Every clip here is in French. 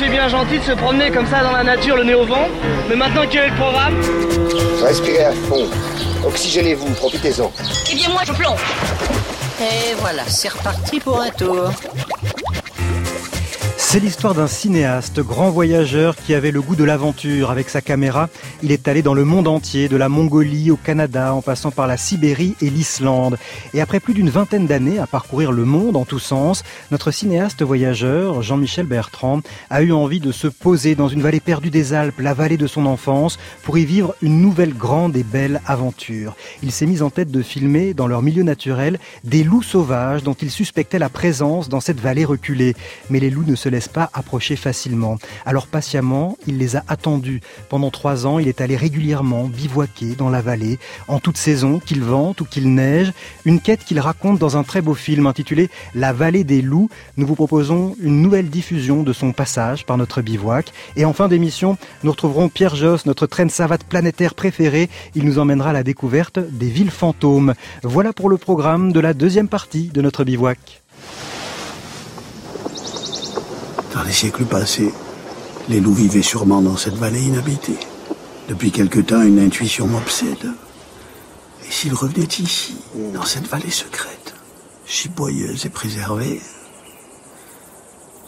c'est bien gentil de se promener comme ça dans la nature, le nez au vent. Mais maintenant, quel est le programme Respirez à fond. Oxygénez-vous, profitez-en. Eh bien, moi, je plonge. Et voilà, c'est reparti pour un tour. C'est l'histoire d'un cinéaste, grand voyageur qui avait le goût de l'aventure. Avec sa caméra, il est allé dans le monde entier, de la Mongolie au Canada, en passant par la Sibérie et l'Islande. Et après plus d'une vingtaine d'années à parcourir le monde en tous sens, notre cinéaste voyageur, Jean-Michel Bertrand, a eu envie de se poser dans une vallée perdue des Alpes, la vallée de son enfance, pour y vivre une nouvelle grande et belle aventure. Il s'est mis en tête de filmer, dans leur milieu naturel, des loups sauvages dont il suspectait la présence dans cette vallée reculée. Mais les loups ne se laissent pas approcher facilement. Alors patiemment, il les a attendus. Pendant trois ans, il est allé régulièrement bivouaquer dans la vallée, en toute saison, qu'il vente ou qu'il neige. Une quête qu'il raconte dans un très beau film intitulé La vallée des loups. Nous vous proposons une nouvelle diffusion de son passage par notre bivouac. Et en fin d'émission, nous retrouverons Pierre Josse, notre traîne savate planétaire préféré. Il nous emmènera à la découverte des villes fantômes. Voilà pour le programme de la deuxième partie de notre bivouac. Dans les siècles passés, les loups vivaient sûrement dans cette vallée inhabitée. Depuis quelque temps, une intuition m'obsède. Et s'ils revenaient ici, dans cette vallée secrète, si boyeuse et préservée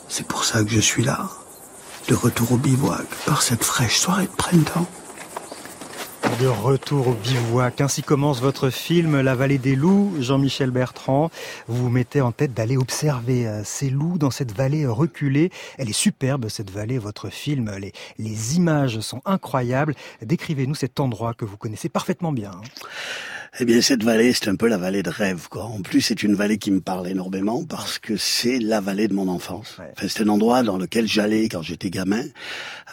C'est pour ça que je suis là, de retour au bivouac, par cette fraîche soirée de printemps de retour au bivouac. Ainsi commence votre film La vallée des loups, Jean-Michel Bertrand. Vous vous mettez en tête d'aller observer euh, ces loups dans cette vallée reculée. Elle est superbe, cette vallée, votre film. Les, les images sont incroyables. Décrivez-nous cet endroit que vous connaissez parfaitement bien. Eh bien, cette vallée, c'est un peu la vallée de rêve, quoi. En plus, c'est une vallée qui me parle énormément parce que c'est la vallée de mon enfance. Enfin, c'est un endroit dans lequel j'allais quand j'étais gamin.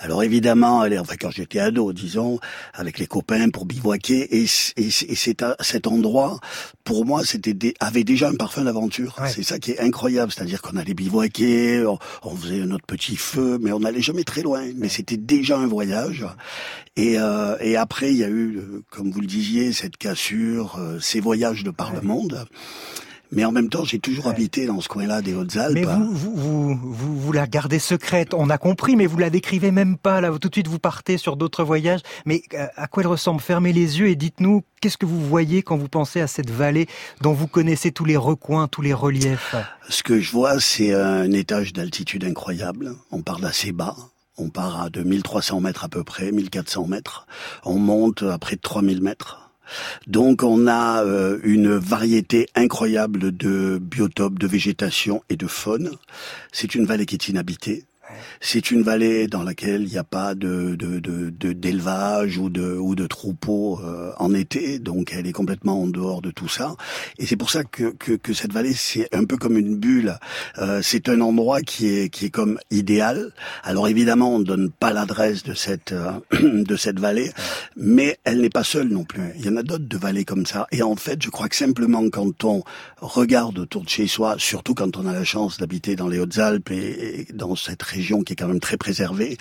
Alors évidemment, enfin quand j'étais ado, disons, avec les copains pour bivouaquer, et, et, c'est cet endroit, pour moi, c'était avait déjà un parfum d'aventure. C'est ça qui est incroyable, c'est-à-dire qu'on allait bivouaquer, on, faisait notre petit feu, mais on n'allait jamais très loin. Mais c'était déjà un voyage. Et, euh, et après, il y a eu, euh, comme vous le disiez, cette cassure, euh, ces voyages de par le monde. Mais en même temps, j'ai toujours habité dans ce coin-là des Hautes-Alpes. Mais vous, vous, vous, vous, vous la gardez secrète, on a compris, mais vous la décrivez même pas. Là, tout de suite, vous partez sur d'autres voyages. Mais euh, à quoi elle ressemble? Fermez les yeux et dites-nous qu'est-ce que vous voyez quand vous pensez à cette vallée dont vous connaissez tous les recoins, tous les reliefs? Ce que je vois, c'est un étage d'altitude incroyable. On parle d'assez bas. On part à 2300 mètres à peu près, 1400 mètres. On monte à près de 3000 mètres. Donc on a euh, une variété incroyable de biotopes, de végétation et de faune. C'est une vallée qui est inhabitée. C'est une vallée dans laquelle il n'y a pas de d'élevage de, de, ou de ou de troupeaux euh, en été, donc elle est complètement en dehors de tout ça. Et c'est pour ça que, que, que cette vallée c'est un peu comme une bulle. Euh, c'est un endroit qui est qui est comme idéal. Alors évidemment on ne donne pas l'adresse de cette euh, de cette vallée, mais elle n'est pas seule non plus. Il y en a d'autres de vallées comme ça. Et en fait je crois que simplement quand on regarde autour de chez soi, surtout quand on a la chance d'habiter dans les Hautes-Alpes et, et dans cette région qui est quand même très préservée,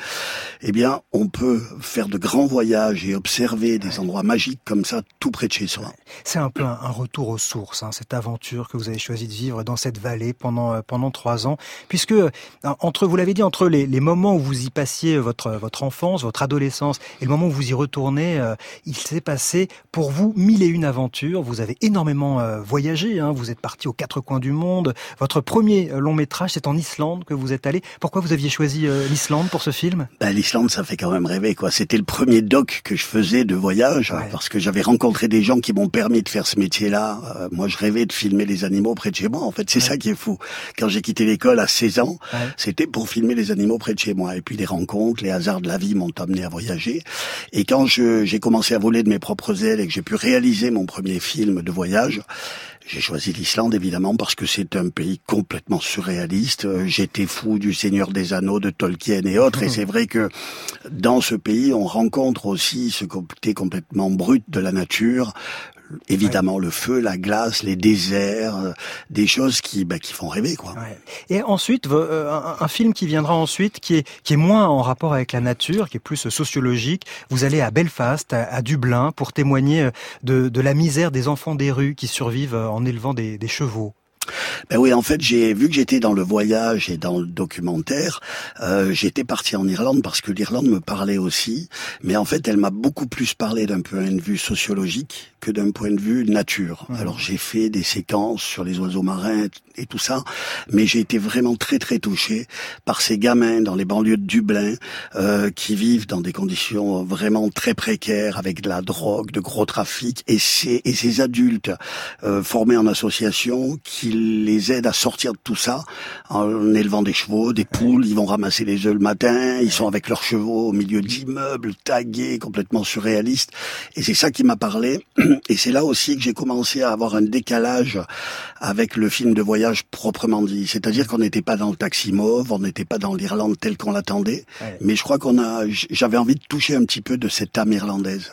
eh bien, on peut faire de grands voyages et observer des endroits magiques comme ça, tout près de chez soi. C'est un peu un, retour aux sources, hein, cette aventure que vous avez choisi de vivre dans cette vallée pendant euh, pendant trois ans, puisque euh, entre, vous l'avez dit, entre les, les, moments où vous y passiez votre votre enfance, votre adolescence, et le moment où vous y retournez, euh, il s'est passé pour vous mille et une aventures. Vous avez énormément voyagé. Hein, vous êtes parti aux quatre coins du monde. Votre premier long métrage, c'est en Islande que vous êtes allé. Pourquoi vous aviez choisi euh, l'Islande pour ce film? Bah, L'Islande, ça fait quand même rêver. quoi. C'était le premier doc que je faisais de voyage, parce que j'avais rencontré des gens qui m'ont permis de faire ce métier-là. Euh, moi, je rêvais de filmer les animaux près de chez moi. En fait, c'est ça qui est fou. Quand j'ai quitté l'école à 16 ans, c'était pour filmer les animaux près de chez moi. Et puis les rencontres, les hasards de la vie m'ont amené à voyager. Et quand j'ai commencé à voler de mes propres ailes et que j'ai pu réaliser mon premier film de voyage, j'ai choisi l'Islande évidemment parce que c'est un pays complètement surréaliste. Euh, j'étais fou du Seigneur des Anneaux, de Tolkien et autres. Et c'est vrai que dans ce pays, on rencontre aussi ce côté complètement brut de la nature, évidemment le feu, la glace, les déserts, euh, des choses qui bah, qui font rêver quoi. Et ensuite euh, un, film qui viendra ensuite qui est qui est moins en rapport avec la nature, qui est plus sociologique. Vous allez à Belfast, à, Dublin pour témoigner euh, de, de la misère des enfants des rues qui survivent en élevant des, des chevaux. Ben oui, en fait, j'ai vu que j'étais dans le voyage et dans le documentaire. Euh, j'étais parti en Irlande parce que l'Irlande me parlait aussi, mais en fait, elle m'a beaucoup plus parlé d'un point de vue sociologique que d'un point de vue nature. Alors j'ai fait des séquences sur les oiseaux marins et tout ça, mais j'ai été vraiment très très touché par ces gamins dans les banlieues de Dublin euh, qui vivent dans des conditions vraiment très précaires avec de la drogue, de gros trafic, et ces, et ces adultes euh, formés en association qui les aident à sortir de tout ça en élevant des chevaux, des poules, ils vont ramasser les œufs le matin, ils sont avec leurs chevaux au milieu d'immeubles tagués, complètement surréalistes, et c'est ça qui m'a parlé. Et c'est là aussi que j'ai commencé à avoir un décalage avec le film de voyage proprement dit. C'est-à-dire qu'on n'était pas dans le taxi mauve, on n'était pas dans l'Irlande telle qu'on l'attendait. Mais je crois qu'on a, j'avais envie de toucher un petit peu de cette âme irlandaise.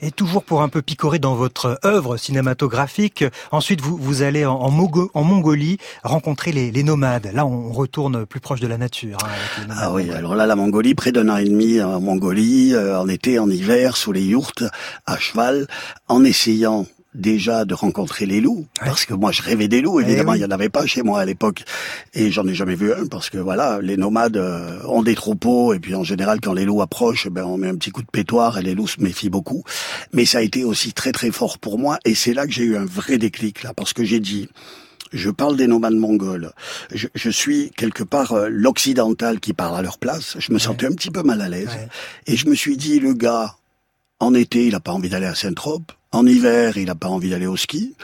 Et toujours pour un peu picorer dans votre œuvre cinématographique, ensuite vous, vous allez en, en, Mongolie rencontrer les, les, nomades. Là, on retourne plus proche de la nature. Hein, ah oui, alors là, la Mongolie, près d'un an et demi en Mongolie, euh, en été, en hiver, sous les yourtes, à cheval, en essayant déjà de rencontrer les loups, parce que moi je rêvais des loups, eh évidemment, il n'y en avait pas chez moi à l'époque, et j'en ai jamais vu un, parce que voilà, les nomades euh, ont des troupeaux, et puis en général, quand les loups approchent, ben, on met un petit coup de pétoire, et les loups se méfient beaucoup. Mais ça a été aussi très très fort pour moi, et c'est là que j'ai eu un vrai déclic, là, parce que j'ai dit, je parle des nomades mongols. Je, je suis quelque part euh, l'occidental qui parle à leur place. Je me sentais un petit peu mal à l'aise. Et je me suis dit, le gars, en été, il n'a pas envie d'aller à Saint-Trope. En hiver, il n'a pas envie d'aller au ski.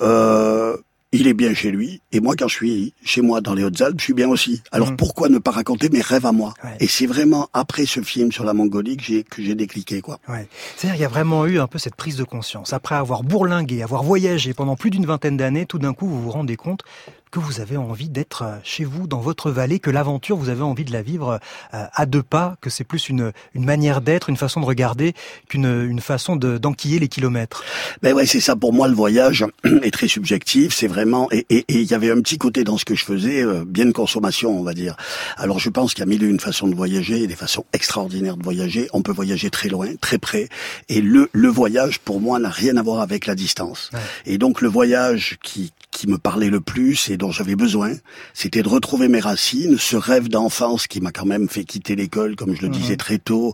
Euh, il est bien chez lui, et moi, quand je suis chez moi dans les Hautes-Alpes, je suis bien aussi. Alors mm. pourquoi ne pas raconter mes rêves à moi? Et c'est vraiment après ce film sur la Mongolie que j'ai que j'ai décliqué, quoi. Ouais. C'est-à-dire, il y a vraiment eu un peu cette prise de conscience. Après avoir bourlingué, avoir voyagé pendant plus d'une vingtaine d'années, tout d'un coup, vous vous rendez compte que vous avez envie d'être euh, chez vous, dans votre vallée, que l'aventure, vous avez envie de la vivre euh, à deux pas, que c'est plus une, une manière d'être, une façon de regarder qu'une une façon d'enquiller les kilomètres? Ben ouais, c'est ça. Pour moi, le voyage est très subjectif. C'est vraiment et il y avait un petit côté dans ce que je faisais, euh, bien de consommation, on va dire. Alors, je pense qu'il y a mille et une façons de voyager, des façons extraordinaires de voyager. On peut voyager très loin, très près, et le le voyage pour moi n'a rien à voir avec la distance. Et donc le voyage qui qui me parlait le plus et dont j'avais besoin, c'était de retrouver mes racines, ce rêve d'enfance qui m'a quand même fait quitter l'école, comme je le disais mhm. très tôt,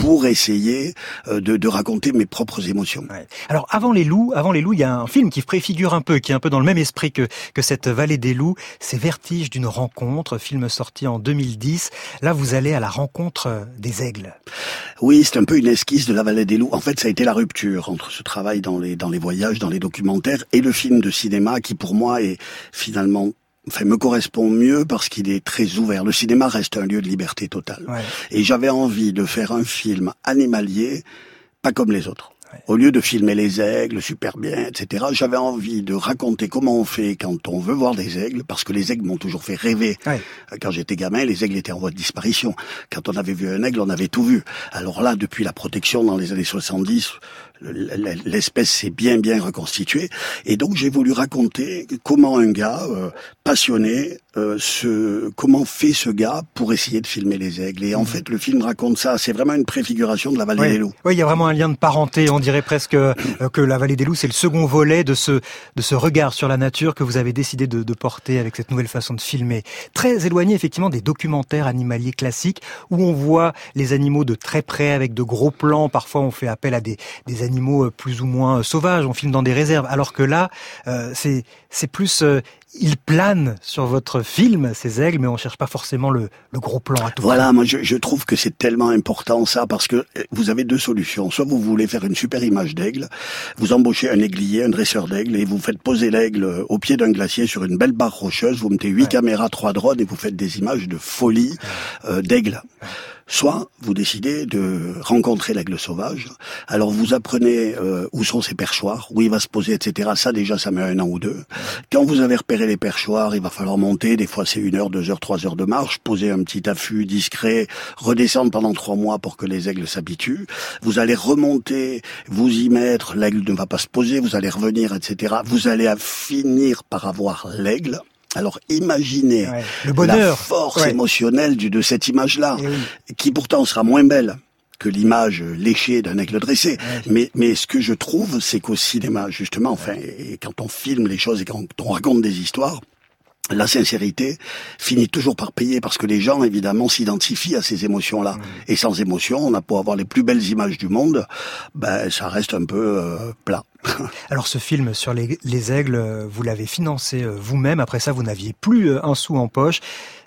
pour essayer euh, de, de, raconter mes propres émotions. Alors avant les loups, avant les loups, il y a un film qui préfigure un peu, qui est un peu dans le même esprit que, que cette vallée des loups. C'est Vertige d'une rencontre, film sorti en 2010. Là, vous allez à la rencontre euh, des aigles. Oui, c'est un peu une esquisse de la vallée des loups. En fait, ça a été la rupture entre ce travail dans les dans les voyages, dans les documentaires et le film de cinéma qui pour moi est finalement enfin, me correspond mieux parce qu'il est très ouvert. Le cinéma reste un lieu de liberté totale. Et j'avais envie de faire un film animalier, pas comme les autres. Au lieu de filmer les aigles super bien, etc., j'avais envie de raconter comment on fait quand on veut voir des aigles, parce que les aigles m'ont toujours fait rêver. Quand j'étais gamin, les aigles étaient en voie de disparition. Quand on avait vu un aigle, on avait tout vu. Alors là, depuis la protection dans les années 70, l'espèce s'est bien bien reconstituée et donc j'ai voulu raconter comment un gars euh, passionné euh, ce comment fait ce gars pour essayer de filmer les aigles. Et en mhm. fait le film raconte ça. C'est vraiment une préfiguration de la vallée des loups. Oui il y a vraiment un lien de parenté on dirait presque euh, que la vallée des loups c'est le second volet de ce de ce regard sur la nature que vous avez décidé de, de porter avec cette nouvelle façon de filmer. Très éloigné effectivement des documentaires animaliers classiques où on voit les animaux de très près avec de gros plans. Parfois on fait appel à des des animaux euh, plus ou moins euh, sauvages, on filme dans des réserves, alors que là, euh, c'est c'est plus ils planent sur votre film, ces aigles, mais on cherche pas forcément le, le gros plan à tout. Voilà, moi je, je, trouve que c'est tellement important ça parce que vous avez deux solutions. Soit vous voulez faire une super image d'aigle, vous embauchez un aiguier, un dresseur d'aigle et vous faites poser l'aigle au pied d'un glacier sur une belle barre rocheuse. Vous mettez huit caméras, trois drones et vous faites des images de folie d'aigle. Soit vous décidez de rencontrer l'aigle sauvage. Alors vous apprenez euh, où sont ses perchoirs, où il va se poser, etc. Ça déjà, ça met un an ou deux. Quand vous avez repéré les perchoirs, il va falloir monter. Des fois, c'est une heure, deux heures, trois heures de marche. Poser un petit affût discret, redescendre pendant trois mois pour que les aigles s'habituent. Vous allez remonter, vous y mettre. L'aigle ne va pas se poser. Vous allez revenir, etc. Vous allez finir par avoir l'aigle. Alors imaginez la force émotionnelle de cette image-là, qui pourtant sera moins belle que l'image léchée d'un aigle dressé. Mais, mais ce que je trouve, c'est qu'au cinéma, justement, enfin, et quand on filme les choses et quand on raconte des histoires, la sincérité finit toujours par payer parce que les gens, évidemment, s'identifient à ces émotions-là. Mmh. Et sans émotion, on a pour avoir les plus belles images du monde, ben, ça reste un peu euh, plat. Alors ce film sur les, les aigles, euh, vous l'avez financé euh, vous-même. Après ça, vous n'aviez plus un sou en poche.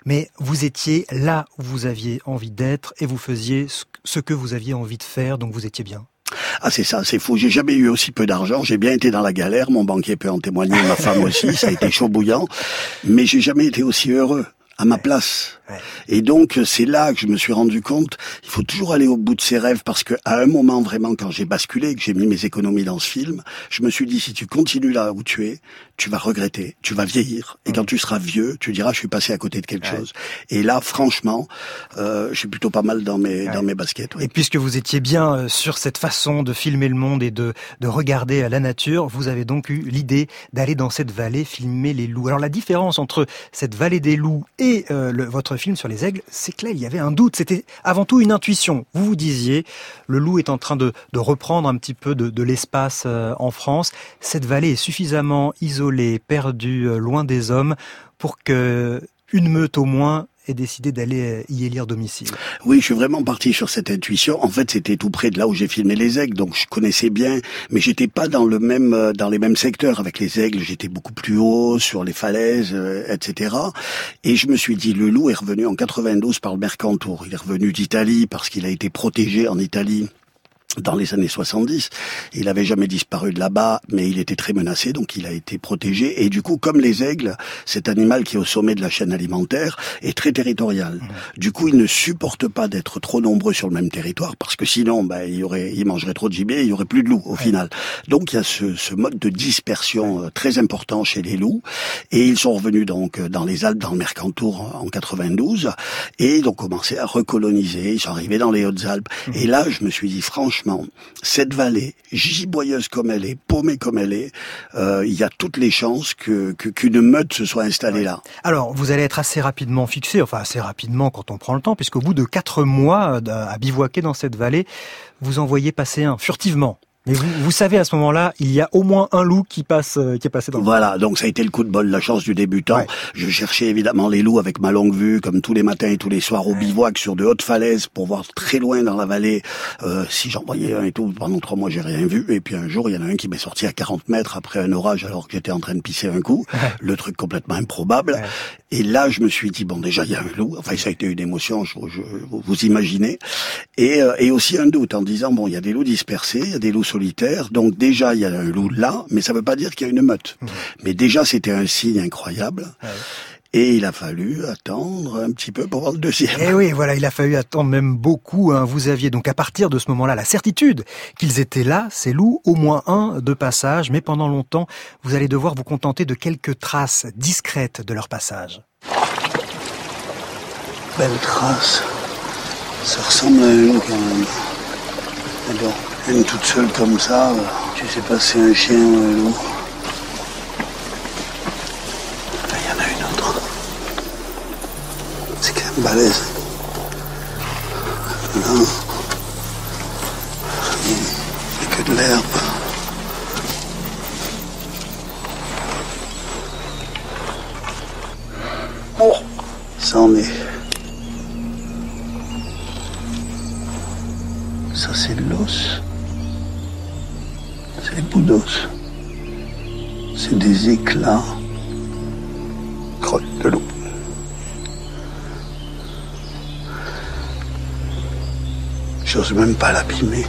Mais vous étiez là où vous aviez envie d'être et vous faisiez ce que vous aviez envie de faire, donc vous étiez bien. Ah c'est ça, c'est fou. J'ai jamais eu aussi peu d'argent. J'ai bien été dans la galère. Mon banquier peut en témoigner, ma femme aussi. Ça a été chaud bouillant. Mais j'ai jamais été aussi heureux à ma place. Et donc c'est là que je me suis rendu compte, il faut toujours aller au bout de ses rêves parce que à un moment vraiment quand j'ai basculé, que j'ai mis mes économies dans ce film, je me suis dit si tu continues là où tu es, tu vas regretter, tu vas vieillir et quand mm. tu seras vieux, tu diras je suis passé à côté de quelque chose. Et là franchement, euh, je suis plutôt pas mal dans mes dans mes baskets. Et puisque vous étiez bien euh, sur cette façon de filmer le monde et de de regarder la nature, vous avez donc eu l'idée d'aller dans cette vallée filmer les loups. Alors la différence entre cette vallée des loups et euh, le, votre film sur les aigles, c'est que là, il y avait un doute. C'était avant tout une intuition. Vous vous disiez, le loup est en train de, reprendre un petit peu de, l'espace euh, en France. Cette vallée est suffisamment isolée, perdue, euh, loin des hommes, pour que une meute au moins et décidé d'aller euh, y élire domicile. Oui, je suis vraiment parti sur cette intuition. En fait, c'était tout près de là où j'ai filmé les aigles, donc je connaissais bien, mais j'étais pas dans le même euh, dans les mêmes secteurs avec les aigles. J'étais beaucoup plus haut sur les falaises, euh, etc. Et je me suis dit, le loup est revenu en 92 par le Mercantour. Il est revenu d'Italie parce qu'il a été protégé en Italie dans les années 70. Il avait jamais disparu de là-bas, mais il était très menacé, donc il a été protégé. Et du coup, comme les aigles, cet animal qui est au sommet de la chaîne alimentaire est très territorial. Mmh. Du coup, il ne supporte pas d'être trop nombreux sur le même territoire, parce que sinon, bah, il y aurait, il mangerait trop de gibier, il y aurait plus de loups au final. Donc, il y a ce, ce mode de dispersion euh, très important chez les loups, et ils sont revenus donc euh, dans les Alpes, dans le Mercantour en 92, et ils ont commencé à recoloniser. Ils sont arrivés dans les Hautes-Alpes. Mmh. Et là, je me suis dit, franchement cette vallée, giboyeuse comme elle est, paumée comme elle est, euh, il y a toutes les chances que qu'une meute se soit installée là. Alors, vous allez être assez rapidement fixé, enfin assez rapidement quand on prend le temps, puisqu'au bout de quatre mois euh, à bivouaquer dans cette vallée, vous en voyez passer un furtivement. Mais vous, vous savez à ce moment-là, il y a au moins un loup qui passe, euh, qui est passé dans. Le voilà, donc ça a été le coup de bol, la chance du débutant. Je cherchais évidemment les loups avec ma longue vue, comme tous les matins et tous les soirs au bivouac sur de hautes falaises pour voir très loin dans la vallée euh, si j'en voyais un et tout. Pendant trois mois, j'ai rien vu. Et puis un jour, il y en a un qui m'est sorti à 40 mètres après un orage alors que j'étais en train de pisser un coup. Le truc complètement improbable. Et là, je me suis dit bon, déjà il y a un loup. Enfin, ça a été une émotion, je, je, vous imaginez. Et, euh, et aussi un doute en disant bon, il y a des loups dispersés, il y a des loups solitaires, donc déjà, il y a un loup là, mais ça ne veut pas dire qu'il y a une meute. Mmh. Mais déjà, c'était un signe incroyable. Et il a fallu attendre un petit peu pour voir le deuxième. Et eh oui, voilà, il a fallu attendre même beaucoup. Hein. Vous aviez donc à partir de ce moment-là la certitude qu'ils étaient là, ces loups, au moins un de passage, mais pendant longtemps, vous allez devoir vous contenter de quelques traces discrètes de leur passage. Belle trace. Ça ressemble à une quand même. Mais bon. Une toute seule comme ça, tu sais pas si c'est un chien ou un loup. Balèze. Non. Il que de l'herbe. Oh, ça en est. Ça c'est de l'os. C'est des bouts d'os. C'est des éclats. Crotte de loup. J'ose même pas l'abîmer.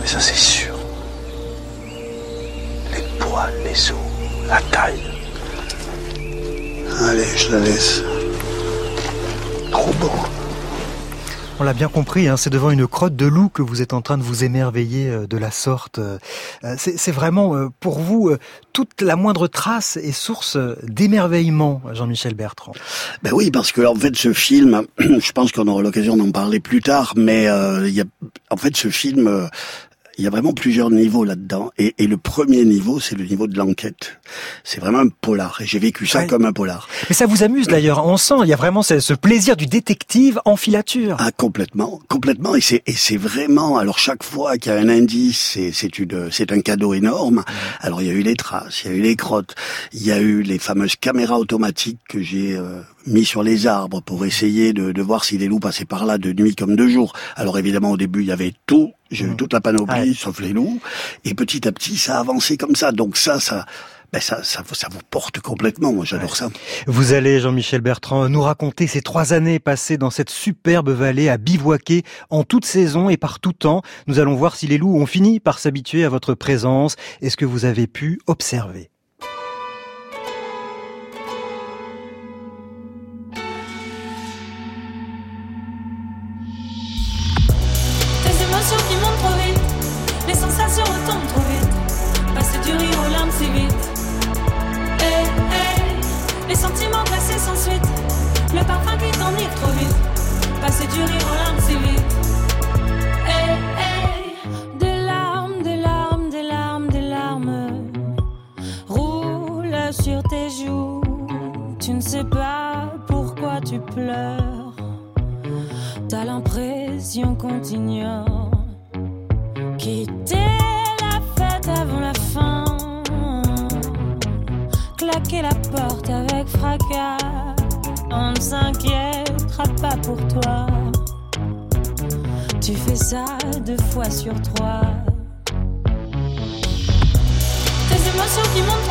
Mais ça c'est sûr. Les poils, les os, la taille. Allez, je la laisse. Trop beau. On l'a bien compris, hein, c'est devant une crotte de loup que vous êtes en train de vous émerveiller euh, de la sorte. Euh, c'est vraiment euh, pour vous toute la moindre trace est source d'émerveillement, Jean-Michel Bertrand. Ben oui, parce que en fait ce film, je pense qu'on aura l'occasion d'en parler plus tard, mais il y a, en fait ce film Il y a vraiment plusieurs niveaux là-dedans. Et, et, le premier niveau, c'est le niveau de l'enquête. C'est vraiment un polar. Et j'ai vécu ça comme un polar. Et ça vous amuse d'ailleurs. On sent, il y a vraiment ce, ce plaisir du détective en filature. Ah, complètement. Complètement. Et c'est, et c'est vraiment, alors chaque fois qu'il y a un indice, c'est, c'est une, c'est un cadeau énorme. Alors il y a eu les traces, il y a eu les crottes, il y a eu les fameuses caméras automatiques que j'ai euh, mis sur les arbres pour essayer de, de voir si les loups passaient par là de nuit comme de jour. Alors évidemment au début il y avait tout, j'ai eu mmh. toute la panoplie sauf les loups, et petit à petit ça a avancé comme ça. Donc ça, ça, ben ça, ça, ça vous porte complètement. Moi, j'adore ça. Vous allez, Jean-Michel Bertrand, nous raconter ces trois années passées dans cette superbe vallée à bivouaquer en toute saison et par tout temps. Nous allons voir si les loups ont fini par s'habituer à votre présence et ce que vous avez pu observer? T'as l'impression qu'on. Quitter la fête avant la fin. Claquer la porte avec fracas. On ne s'inquiétera pas pour toi. Tu fais ça deux fois sur trois. Tes émotions qui montent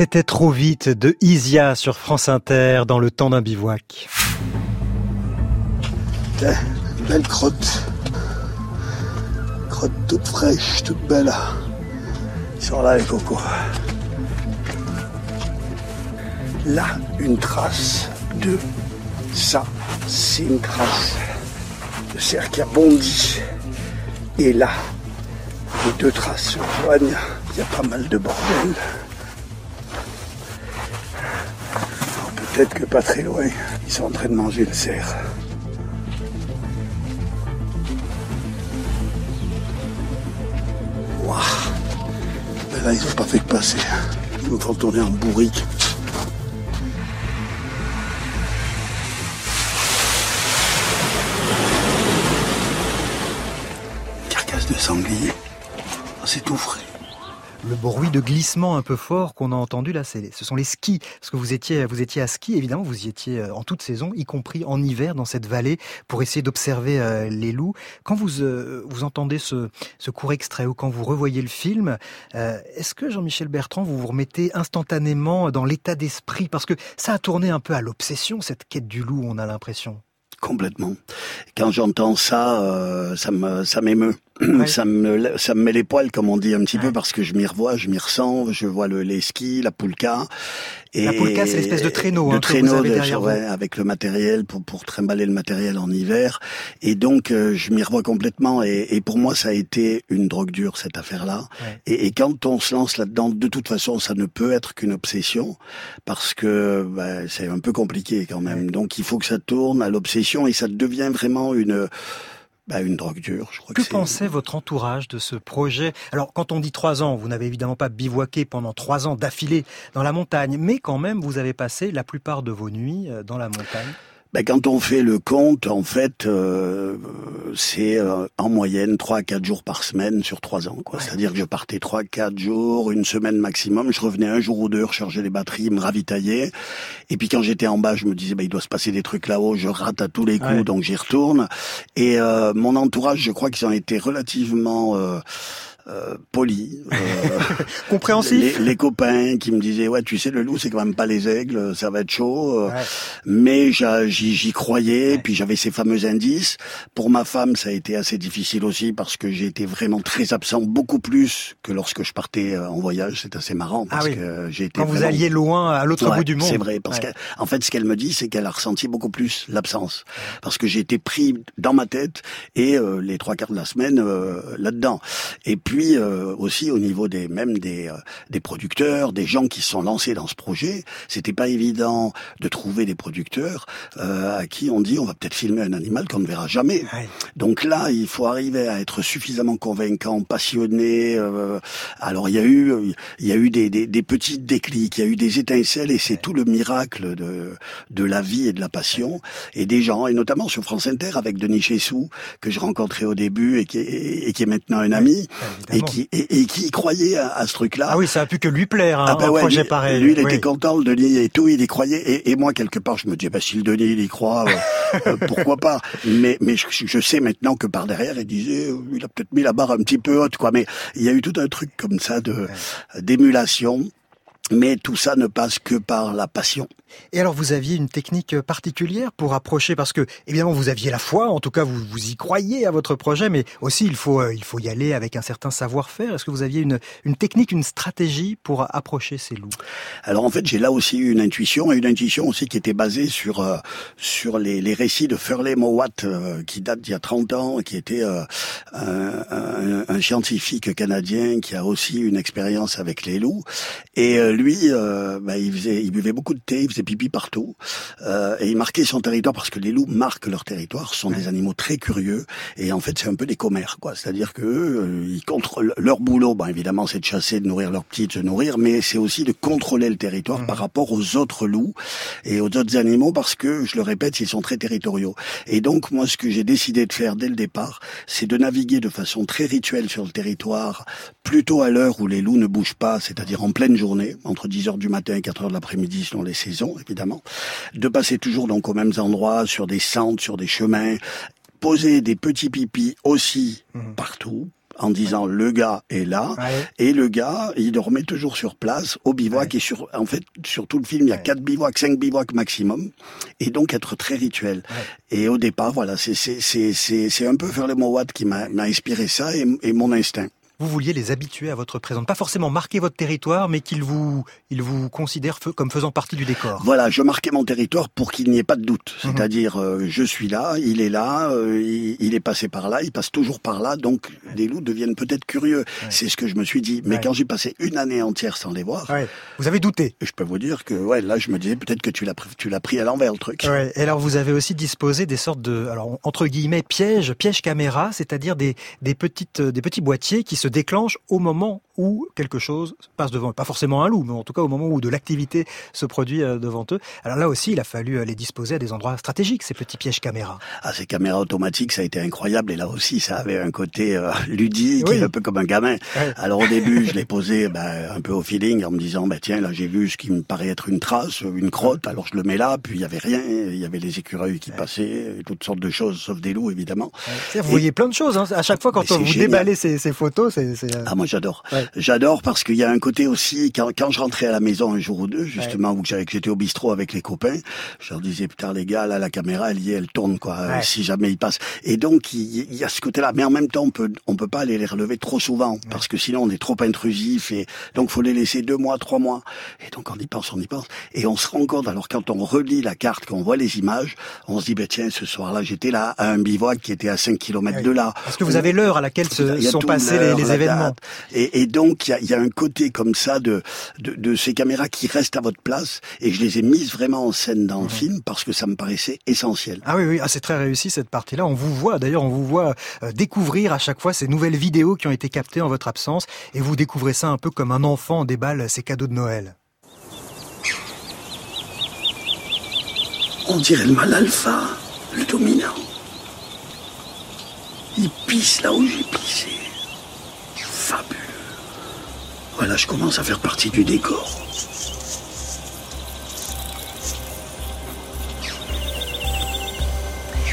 C'était trop vite de Isia sur France Inter dans le temps d'un bivouac. belle crotte. Crotte toute fraîche, toute belle. Ils sont là les cocos. Là, une trace de ça. C'est une trace de cerf qui a bondi. Et là, les deux traces se rejoignent. Il y a pas mal de bordel. Peut-être que pas très loin, ils sont en train de manger le cerf. Waouh Mais là, ils n'ont pas fait que passer. Ils me font tourner en bourrique. sangliers. C'est tout frais le bruit de glissement un peu fort qu'on a entendu là, ce sont les skis. Parce que vous étiez, vous étiez à ski, évidemment, vous y étiez euh, en toute saison, y compris en hiver dans cette vallée, pour essayer d'observer euh, les loups. Quand vous, euh, vous entendez ce, ce court extrait ou quand vous revoyez le film, est-ce que Jean-Michel Bertrand, vous vous remettez instantanément dans l'état d'esprit? Parce que ça a tourné un peu à l'obsession, cette quête du loup, on a l'impression. Complètement. Quand j'entends ça, ça me, ça m'émeut. Ça me ça me met les poils comme on dit un petit peu parce que je m'y revois, je m'y ressens, je vois le les skis, la poulka. Et la poulka, c'est l'espèce de traîneau, de hein, traîneau que vous avez ouais, avec le matériel pour pour trimballer le matériel en hiver. Et donc euh, je m'y revois complètement. Et, et, pour moi, ça a été une drogue dure cette affaire-là. Et, et, quand on se lance là-dedans, de toute façon, ça ne peut être qu'une obsession parce que bah, c'est un peu compliqué quand même. Donc il faut que ça tourne à l'obsession et ça devient vraiment une bah, une drogue dure, je crois que, que pensait votre entourage de ce projet? Alors, quand on dit trois ans, vous n'avez évidemment pas bivouaqué pendant trois ans d'affilée dans la montagne, mais quand même, vous avez passé la plupart de vos nuits euh, dans la montagne. Ben, quand on fait le compte, en fait, euh, c'est euh, en moyenne 3 à 4 jours par semaine sur 3 ans. quoi. C'est-à-dire que je partais 3 4 jours, une semaine maximum. Je revenais un jour ou deux, recharger les batteries, me ravitailler. Et puis quand j'étais en bas, je me disais, ben, il doit se passer des trucs là-haut. Je rate à tous les coups, donc j'y retourne. Et euh, mon entourage, je crois qu'ils ont été relativement euh, poli, euh, compréhensif. Les, copains qui me disaient ouais tu sais le loup c'est quand même pas les aigles, ça va être chaud. Euh. Mais j'y croyais, puis j'avais ces fameux indices. Pour ma femme ça a été assez difficile aussi parce que j'ai été vraiment très absent, beaucoup plus que lorsque je partais en voyage. C'est assez marrant parce ah que j'ai été quand vous alliez loin à l'autre bout du monde. C'est vrai parce qu'en fait ce qu'elle me dit c'est qu'elle a ressenti beaucoup plus l'absence parce que j'ai été pris dans ma tête et les trois quarts de la semaine là-dedans. Et puis puis euh, aussi au niveau des même des euh, des producteurs, des gens qui sont lancés dans ce projet, c'était pas évident de trouver des producteurs euh, à qui on dit on va peut-être filmer un animal qu'on ne verra jamais. Donc là, il faut arriver à être suffisamment convaincant, passionné. alors il y a eu il y a eu des, des, des petits déclics, il y a eu des étincelles et c'est tout le miracle de de la vie et de la passion. Et des gens et notamment sur France Inter avec Denis Chessou que je rencontrais au début et qui est, et qui est maintenant un ami et qui, et, qui croyait à, ce truc-là. Ah oui, ça a pu que lui plaire, hein, ah un projet pareil. Lui, il était content, le Denis et tout, il y croyait. Et, et, moi, quelque part, je me disais, bah, si le Denis, il y croit, euh, euh, pourquoi pas Mais, mais je, je, sais maintenant que par derrière, il disait, euh, il a peut-être mis la barre un petit peu haute, quoi. Mais il y a eu tout un truc comme ça de d'émulation. Mais tout ça ne passe que par la passion. Et alors, vous aviez une technique particulière pour approcher, parce que évidemment, vous aviez la foi, en tout cas, vous, vous y croyez à votre projet, mais aussi il faut, euh, il faut y aller avec un certain savoir-faire. Est-ce que vous aviez une, une technique, une stratégie pour approcher ces loups? Alors, en fait, j'ai là aussi eu une intuition, et une intuition aussi qui était basée sur euh, sur les, récits de Furley Mowat, euh, qui date d'il y a 30 ans, qui était un, scientifique canadien qui a aussi une expérience avec les loups. Et lui, bah, il il buvait beaucoup de thé, il faisait pipi partout. Euh, et il marquait son territoire parce que les loups marquent leur territoire. Ce sont des animaux très curieux. Et en fait, c'est un peu des commères, quoi. C'est-à-dire que euh, ils contrôlent leur boulot. Bon, évidemment, c'est de chasser, de nourrir leurs petits, de se nourrir, mais c'est aussi de contrôler le territoire par mmh. rapport aux autres loups et aux autres animaux parce que, je le répète, ils sont très territoriaux. Et donc, moi, ce que j'ai décidé de faire dès le départ, c'est de naviguer de façon très rituelle sur le territoire, plutôt à l'heure où les loups ne bougent pas, c'est-à-dire en pleine journée, entre 10 heures du matin et 4 heures de l'après-midi selon les saisons évidemment, de passer toujours donc aux mêmes endroits, sur des centres, sur des chemins, poser des petits pipis aussi mhm. partout, en disant le gars est là et le gars il dormait toujours sur place au bivouac et sur en fait sur tout le film il y a quatre bivouacs cinq bivouacs maximum et donc être très rituel. Et au départ voilà c'est c'est c'est c'est un peu faire le Mowat qui m'a inspiré ça et mon instinct vous vouliez les habituer à votre présence. Pas forcément marquer votre territoire, mais qu'ils vous, ils vous considèrent comme faisant partie du décor. Voilà, je marquais mon territoire pour qu'il n'y ait pas de doute. Mhm. C'est-à-dire, euh, je suis là, il est là, euh, il, est passé par là, il passe toujours par là, donc les loups deviennent peut-être curieux. C'est ce que je me suis dit. Mais quand j'ai passé une année entière sans les voir, vous avez douté. Je peux vous dire que, ouais, là, je me disais peut-être que tu l'as, tu l'as pris à l'envers le truc. Et alors, vous avez aussi disposé des sortes de, alors entre guillemets, pièges, pièges caméra, c'est-à-dire des, des petites, des petits boîtiers qui se déclenchent au moment où quelque chose passe devant eux. Pas forcément un loup, mais en tout cas au moment où de l'activité se produit euh, devant eux. Alors là aussi, il a fallu euh, les disposer à des endroits stratégiques, ces petits pièges caméras. Ah, ces caméras automatiques, ça a été incroyable. Et là aussi, ça avait un côté euh, ludique, un peu comme un gamin. Alors au début, je l'ai posé ben, un peu au feeling en me disant, bah, tiens, là j'ai vu ce qui me paraît être une trace, une crotte, alors je le mets là, puis il y avait rien, il y avait les écureuils qui passaient, et toutes sortes de choses, sauf des loups évidemment. Vous voyez plein de choses, hein. à chaque fois quand on vous déballez ces, ces photos, c'est... Ah moi j'adore. J'adore parce qu'il y a un côté aussi, quand, quand je rentrais à la maison un jour ou deux, justement, où j'étais au bistrot avec les copains, je leur disais, putain les gars, là la caméra, elle y est, elle tourne, quoi, si jamais il passe. Et donc il y, a ce côté-là, mais en même temps, on peut, on peut pas aller les relever trop souvent, parce que sinon on est trop intrusif, et donc faut les laisser deux mois, trois mois. Et donc on y pense, on y pense. Et on se rend compte, alors quand on relit la carte, qu'on voit les images, on se dit, ben tiens, ce soir-là, j'étais là, à un bivouac qui était à 5 km de là. Parce que vous avez l'heure à laquelle se sont passés les, événements. Et, donc, il y a, un côté comme ça de, de, ces caméras qui restent à votre place, et je les ai mises vraiment en scène dans le film, parce que ça me paraissait essentiel. Ah oui, oui, ah, c'est très réussi cette partie-là. On vous voit, d'ailleurs, on vous voit euh, découvrir à chaque fois ces nouvelles vidéos qui ont été captées en votre absence, et vous découvrez ça un peu comme un enfant déballe ses cadeaux de Noël. On dirait le mal alpha, le dominant. Il pisse là où j'ai pissé. Fabuleux. Voilà, je commence à faire partie du décor.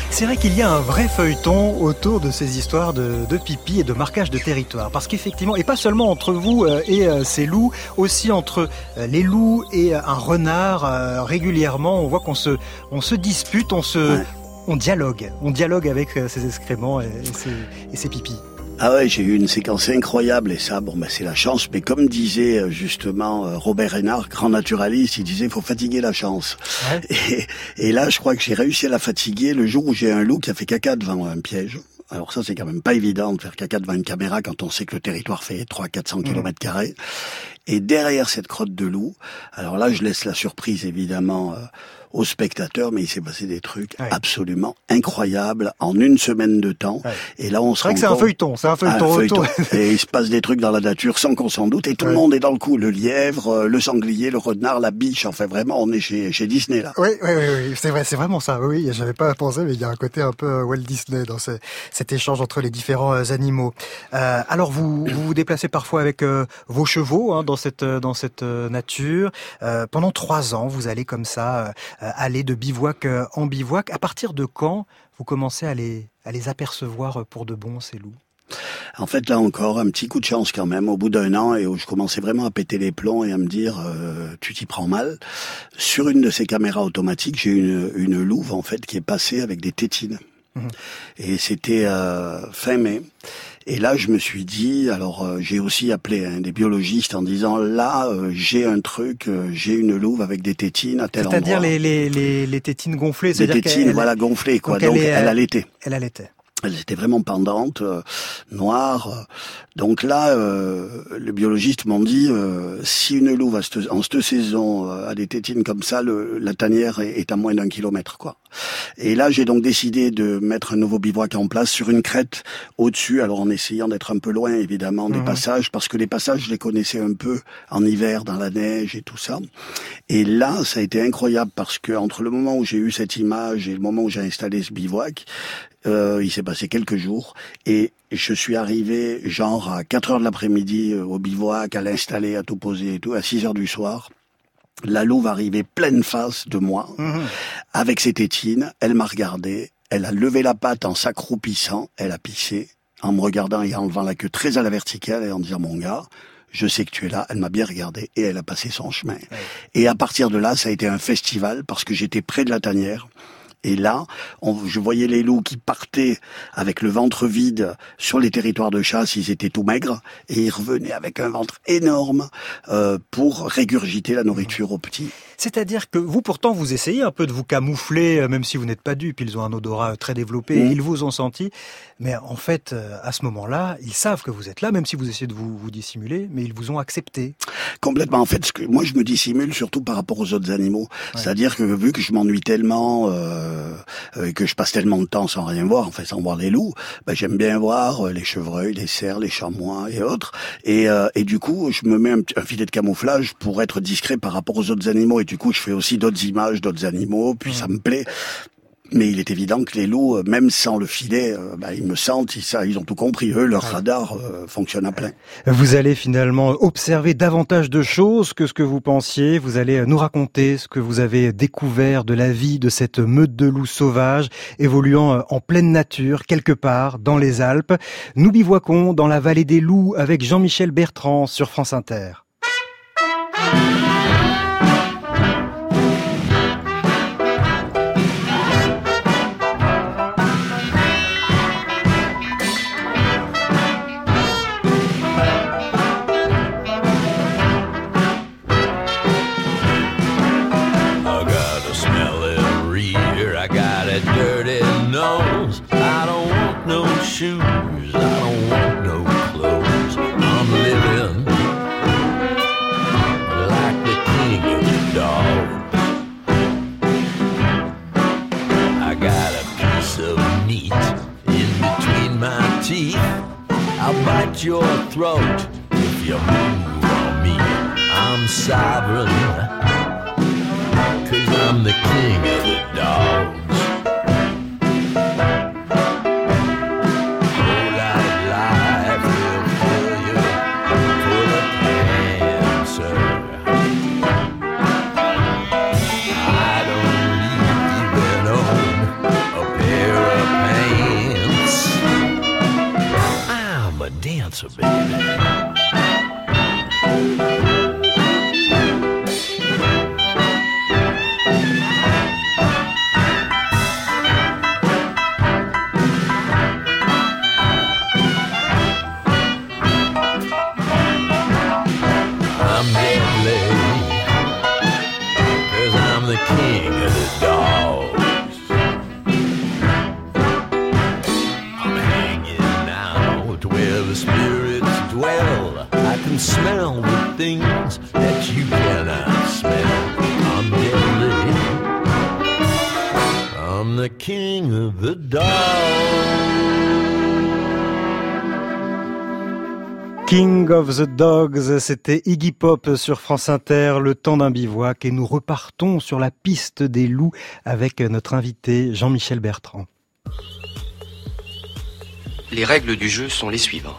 C'est vrai qu'il y a un vrai feuilleton autour de ces histoires de, pipi et de marquage de territoire. Parce qu'effectivement, et pas seulement entre vous euh, et euh, ces loups, aussi entre euh, les loups et un renard, régulièrement, on voit qu'on se, on se dispute, on se, on dialogue. On dialogue avec ces excréments et, ces, et ces pipis. Ah ouais, j'ai eu une séquence incroyable et ça, bon, ben c'est la chance. Mais comme disait euh, justement euh, Robert Renard, grand naturaliste, il disait faut fatiguer la chance. Et, et, là, je crois que j'ai réussi à la fatiguer le jour où j'ai un loup qui a fait caca devant un piège. Alors ça, c'est quand même pas évident de faire caca devant une caméra quand on sait que le territoire fait 300-400 km carrés. Et derrière cette crotte de loup, alors là, je laisse la surprise évidemment euh, aux spectateurs, mais il s'est passé des trucs absolument incroyables en une semaine de temps. Et là, on se rend que c'est un feuilleton, c'est un feuilleton. et il se passe des trucs dans la nature sans qu'on s'en doute, et tout le monde est dans le coup. Le lièvre, euh, le sanglier, le renard, la biche. Enfin, vraiment, on est chez, chez Disney là. Oui, oui, oui, c'est vrai, c'est vraiment ça. Oui, j'avais pas pensé, mais il y a un côté un peu euh, Walt Disney dans cet échange entre les différents euh, animaux. Euh, alors, vous, vous vous déplacez parfois avec vos chevaux hein, dans cette dans cette nature. pendant trois ans, vous allez comme ça euh, aller de bivouac euh, en bivouac. À partir de quand vous commencez à les, à les apercevoir pour de bon, ces loups? En fait, là encore, un petit coup de chance quand même, au bout d'un an, et où je commençais vraiment à péter les plombs et à me dire, euh, tu t'y prends mal. Sur une de ces caméras automatiques, j'ai une, une louve, en fait, qui est passée avec des tétines. Mmh. Et c'était fin mai. Et là, je me suis dit, alors euh, j'ai aussi appelé un des biologistes en disant, là, euh, j'ai un truc, euh, j'ai une louve avec des tétines à tel endroit. C'est-à-dire les, les, les, les, tétines gonflées Des tétines, voilà, gonflées, quoi. Donc, elle, elle allaitait. Elle allaitait. Elle était vraiment pendante, euh, noire. Donc là, euh, les biologistes m'ont dit, euh, si une louve en cette saison a des tétines comme ça, le, la tanière est, à moins d'un kilomètre. quoi. Et là, j'ai donc décidé de mettre un nouveau bivouac en place sur une crête au-dessus, alors en essayant d'être un peu loin, évidemment, des mhm. passages, parce que les passages, je les connaissais un peu en hiver, dans la neige et tout ça. Et là, ça a été incroyable, parce que entre le moment où j'ai eu cette image et le moment où j'ai installé ce bivouac, euh, il s'est passé quelques jours et je suis arrivé genre à 4 heures de l'après-midi euh, au bivouac, à l'installer, à tout poser et tout, à 6 heures du soir. La louve arrivait pleine face de moi, mhm. avec ses tétines. Elle m'a regardé, elle a levé la patte en s'accroupissant, elle a pissé, en me regardant et en levant la queue très à la verticale et en disant mon gars, je sais que tu es là, elle m'a bien regardé et elle a passé son chemin. Et à partir de là, ça a été un festival parce que j'étais près de la tanière. Et là, je voyais les loups qui partaient avec le ventre vide sur les territoires de chasse, ils étaient tout maigres, et ils revenaient avec un ventre énorme euh, pour régurgiter la nourriture aux petits. C'est-à-dire que vous, pourtant, vous essayez un peu de vous camoufler, euh, même si vous n'êtes pas dupe. Ils ont un odorat très développé, Mhm. ils vous ont senti. Mais en fait, euh, à ce moment-là, ils savent que vous êtes là, même si vous essayez de vous, vous dissimuler, mais ils vous ont accepté. Complètement. En fait, ce que, moi, je me dissimule surtout par rapport aux autres animaux. C'est-à-dire que vu que je m'ennuie tellement euh, euh, et que je passe tellement de temps sans rien voir, en fait, sans voir les loups, ben, j'aime bien voir euh, les chevreuils, les cerfs, les chamois et autres. Et, euh, et du coup, je me mets un, filet de camouflage pour être discret par rapport aux autres animaux. Et du coup, je fais aussi d'autres images d'autres animaux. Puis ça me plaît. Mais il est évident que les loups, euh, même sans le filet, euh, ben, ils me sentent, ils, ça, ils ont tout compris. Eux, leur radar euh, fonctionne à plein. Vous allez finalement observer davantage de choses que ce que vous pensiez. Vous allez nous raconter ce que vous avez découvert de la vie de cette meute de loups sauvages évoluant en pleine nature, quelque part dans les Alpes. Nous bivouaquons dans la vallée des loups avec Jean-Michel Bertrand sur France Inter. Your throat if you move on me. I'm sovereign. Cause I'm the king of the dogs. C'était Iggy Pop sur France Inter, le temps d'un bivouac, et nous repartons sur la piste des loups avec notre invité Jean-Michel Bertrand. Les règles du jeu sont les suivantes.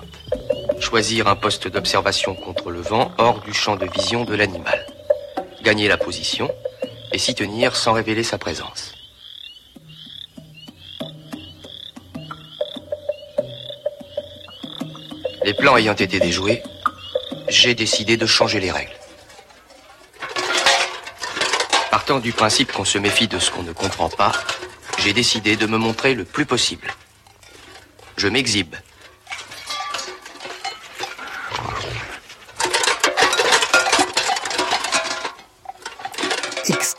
Choisir un poste d'observation contre le vent hors du champ de vision de l'animal. Gagner la position et s'y tenir sans révéler sa présence. Les plans ayant été déjoués, j'ai décidé de changer les règles. Partant du principe qu'on se méfie de ce qu'on ne comprend pas, j'ai décidé de me montrer le plus possible. Je m'exhibe.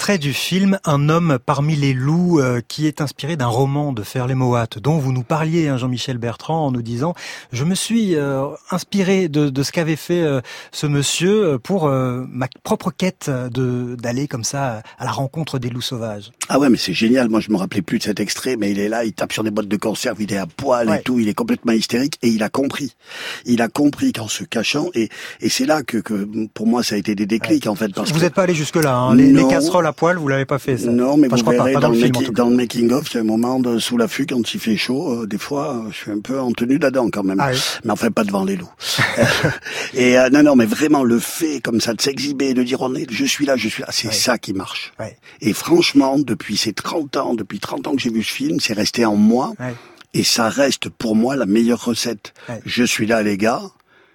Extrait du film Un homme parmi les loups euh, qui est inspiré d'un roman de Ferley Moat dont vous nous parliez, hein, Jean-Michel Bertrand, en nous disant je me suis euh, inspiré de, de ce qu'avait fait euh, ce monsieur euh, pour euh, ma propre quête de d'aller comme ça à la rencontre des loups sauvages. Ah ouais, mais c'est génial. Moi, je me rappelais plus de cet extrait, mais il est là, il tape sur des boîtes de conserve, il est à poil Ouais. et tout, il est complètement hystérique et il a compris. Il a compris qu'en se cachant et et c'est là que que pour moi ça a été des déclics en fait parce vous que n'êtes pas allé jusque là, hein. les, les casseroles à poil, vous l'avez pas fait ça. Non, mais Enfin, je vous pas, verrez pas dans, dans le film, making, tout cas. dans le making of, il y a un moment de sous l'affût quand il fait chaud. euh, des fois, euh, je suis un peu en tenue d'Adam quand même, Ah oui. mais enfin pas devant les loups. et euh, non, non, mais vraiment le fait comme ça de s'exhiber, de dire on est, je suis là, je suis là, c'est Ouais. ça qui marche. Ouais. Et franchement, depuis ces 30 ans, depuis 30 ans que j'ai vu ce film, c'est resté en moi. Ouais. Et ça reste pour moi la meilleure recette. Je suis là, les gars.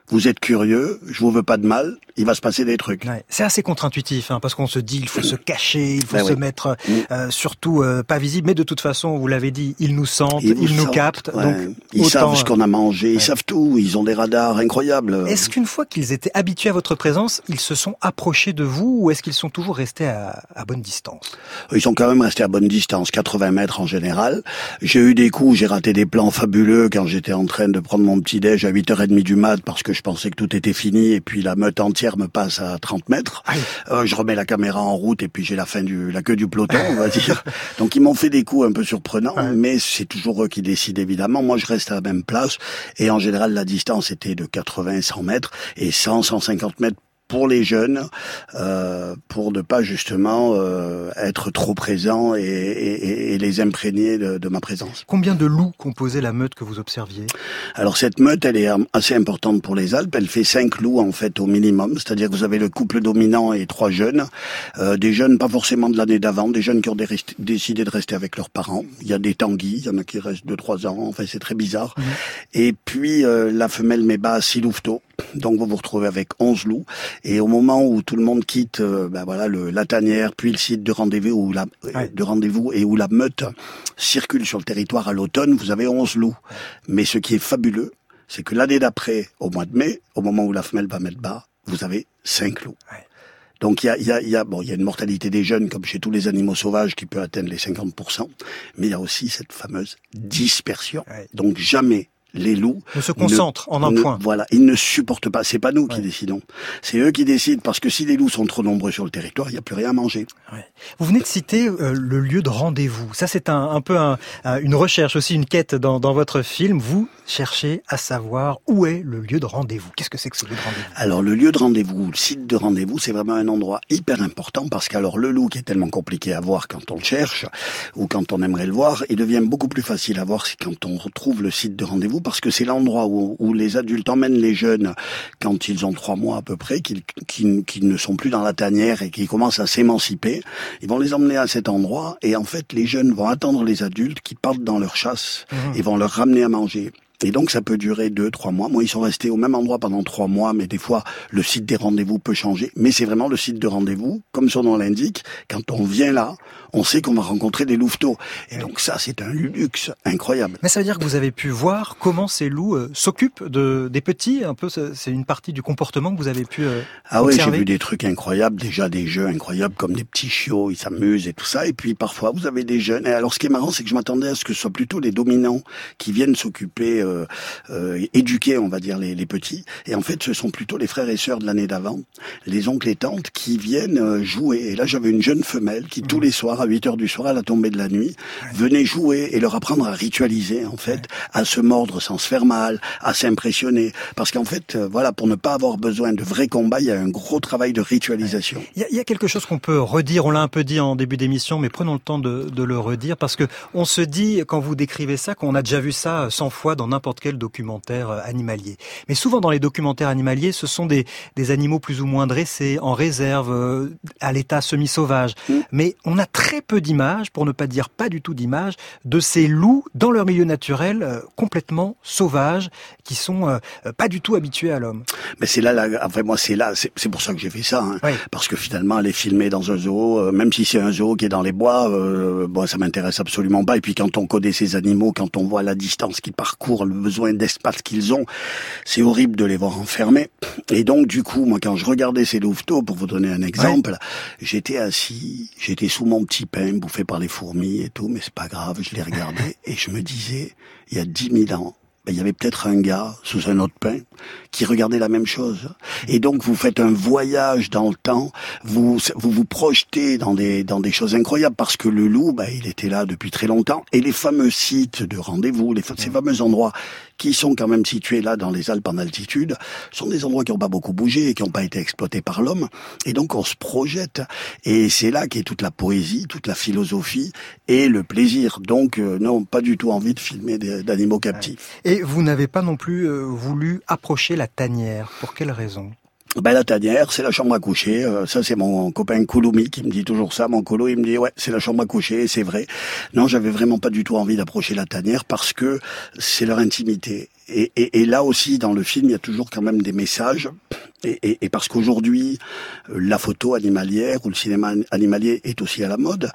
Vous êtes curieux, je vous veux pas de mal, il va se passer des trucs. Ouais. C'est assez contre-intuitif, hein, parce qu'on se dit il faut se cacher, il faut Ben se oui. mettre Mm. euh, surtout euh, pas visible, mais de toute façon, vous l'avez dit, ils nous sentent, ils, nous sentent, captent, ouais. donc ils autant, savent ce qu'on a mangé, ils savent tout, ils ont des radars incroyables. Est-ce qu'une fois qu'ils étaient habitués à votre présence, ils se sont approchés de vous ou est-ce qu'ils sont toujours restés à, à bonne distance? Ils sont quand même restés à bonne distance, 80 mètres en général. J'ai eu des coups, j'ai raté des plans fabuleux quand j'étais en train de prendre mon petit déj à 8h30 du mat parce que je pensais que tout était fini et puis la meute entière me passe à 30 mètres. Euh, je remets la caméra en route et puis j'ai la fin du, la queue du peloton, on va dire. Donc ils m'ont fait des coups un peu surprenants, mais c'est toujours eux qui décident évidemment. Moi je reste à la même place et en général la distance était de 80 100 mètres et 100 150 mètres pour les jeunes, euh, pour ne pas justement euh, être trop présent et, et- et les imprégner de, de ma présence. Combien de loups composaient la meute que vous observiez? Alors cette meute, elle est assez importante pour les Alpes. Elle fait cinq loups en fait au minimum, c'est-à-dire que vous avez le couple dominant et trois jeunes, Euh, des jeunes pas forcément de l'année d'avant, des jeunes qui ont dé- décidé de rester avec leurs parents. Il y a des tanguis, il y en a qui restent deux trois ans. Enfin c'est très bizarre. Et puis euh, la femelle met bas six louveteaux. Donc vous vous retrouvez avec 11 loups. Et au moment où tout le monde quitte, euh, ben voilà, le, la tanière, puis le site de rendez-vous où la euh, de rendez-vous et où la meute circule sur le territoire à l'automne, vous avez 11 loups. Mais ce qui est fabuleux, c'est que l'année d'après, au mois de mai, au moment où la femelle va mettre bas, vous avez 5 loups. Donc il y a, il y, a, y, a, bon, il y a une mortalité des jeunes comme chez tous les animaux sauvages qui peut atteindre les 50%, mais il y a aussi cette fameuse dispersion. Donc jamais les loups Ne se concentrent en un ne- point. Voilà, ils ne supportent pas. C'est pas nous qui décidons. C'est eux qui décident parce que si les loups sont trop nombreux sur le territoire, il n'y a plus rien à manger. Vous venez de citer euh, le lieu de rendez-vous. Ça, c'est un, un peu un- un- une recherche aussi, une quête dans, dans votre film. Vous cherchez à savoir où est le lieu de rendez-vous. Qu'est-ce que c'est que ce lieu de rendez-vous? Alors le lieu de rendez-vous, le site de rendez-vous, c'est vraiment un endroit hyper important parce qu'alors le loup qui est tellement compliqué à voir quand on le cherche ou quand on aimerait le voir, il devient beaucoup plus facile à voir quand on retrouve le site de rendez-vous parce que c'est l'endroit où, où les adultes emmènent les jeunes quand ils ont trois mois à peu près, qu'ils qui, qui ne sont plus dans la tanière et qui commencent à s'émanciper. Ils vont les emmener à cet endroit et en fait les jeunes vont attendre les adultes qui partent dans leur chasse Mhm. et vont leur ramener à manger. Et donc ça peut durer deux, trois mois. Moi, ils sont restés au même endroit pendant trois mois, mais des fois le site des rendez-vous peut changer. Mais c'est vraiment le site de rendez-vous, comme son nom l'indique. Quand on vient là, on sait qu'on va rencontrer des louveteaux. Et donc ça, c'est un luxe incroyable. Mais ça veut dire que vous avez pu voir comment ces loups euh, s'occupent de, des petits. Un peu, c'est une partie du comportement que vous avez pu euh, Ah oui, j'ai vu des trucs incroyables, déjà des jeux incroyables comme des petits chiots, ils s'amusent et tout ça. Et puis parfois, vous avez des jeunes. Et alors, ce qui est marrant, c'est que je m'attendais à ce que ce soit plutôt les dominants qui viennent s'occuper, euh, euh, éduquer, on va dire, les, les petits. Et en fait, ce sont plutôt les frères et sœurs de l'année d'avant, les oncles et tantes qui viennent euh, jouer. Et là, j'avais une jeune femelle qui, tous les soirs, à 8 heures du soir, à la tombée de la nuit, venait jouer et leur apprendre à ritualiser, en fait, à se mordre sans se faire mal, à s'impressionner. Parce qu'en fait, voilà, pour ne pas avoir besoin de vrais combats, il y a un gros travail de ritualisation. Il y, a, il y a quelque chose qu'on peut redire. On l'a un peu dit en début d'émission, mais prenons le temps de, de le redire parce que on se dit quand vous décrivez ça qu'on a déjà vu ça 100 fois dans n'importe quel documentaire euh, animalier. Mais souvent dans les documentaires animaliers, ce sont des, des animaux plus ou moins dressés, en réserve, euh, à l'état semi-sauvage. Mais on a très peu d'images, pour ne pas dire pas du tout d'images, de ces loups dans leur milieu naturel euh, complètement sauvages, qui sont euh, euh, pas du tout habitués à l'homme. Mais c'est là, là, enfin moi c'est là, c'est pour ça que j'ai fait ça, hein. parce que finalement aller filmer dans un zoo, euh, même si c'est un zoo qui est dans les bois, bon ça m'intéresse absolument pas. Et puis quand on connaît ces animaux, quand on voit la distance qu'ils parcourent, le besoin d'espace qu'ils ont, c'est horrible de les voir enfermés. Et donc du coup, moi quand je regardais ces louveteaux, pour vous donner un exemple, j'étais assis, j'étais sous mon petit pain bouffé par les fourmis et tout, mais c'est pas grave, je les regardais et je me disais, il y a dix mille ans, ben, il y avait peut-être un gars sous un autre pain qui regardait la même chose. Et donc vous faites un voyage dans le temps, vous vous, vous projetez dans des dans des choses incroyables parce que le loup, ben, il était là depuis très longtemps. Et les fameux sites de rendez-vous, les, ces fameux endroits qui sont quand même situés là dans les Alpes en altitude, sont des endroits qui n'ont pas beaucoup bougé et qui n'ont pas été exploités par l'homme. Et donc on se projette. Et c'est là qu'est toute la poésie, toute la philosophie et le plaisir. Donc euh, non, pas du tout envie de filmer d'animaux captifs. Et vous n'avez pas non plus euh, voulu approcher la tanière. Pour quelle raison? Ben la tanière, c'est la chambre à coucher. Euh, ça, c'est mon copain Kouloumi qui me dit toujours ça. Mon colo, il me dit ouais, c'est la chambre à coucher. C'est vrai. Non, j'avais vraiment pas du tout envie d'approcher la tanière parce que c'est leur intimité. et, là aussi, dans le film, il y a toujours quand même des messages. Et, et parce qu'aujourd'hui, la photo animalière ou le cinéma animalier est aussi à la mode,